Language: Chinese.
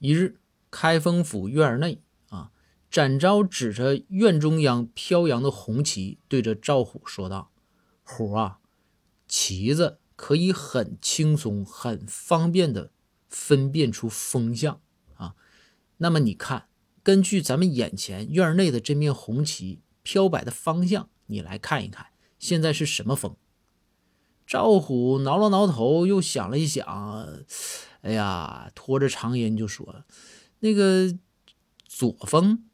一日，开封府院内啊，展昭指着院中央飘扬的红旗，对着赵虎说道：“虎啊，旗子可以很轻松、很方便的分辨出风向啊。那么你看，根据咱们眼前院内的这面红旗飘摆的方向，你来看一看，现在是什么风？”赵虎挠了挠头，又想了一想，哎呀，拖着长音就说：“那个左峰。”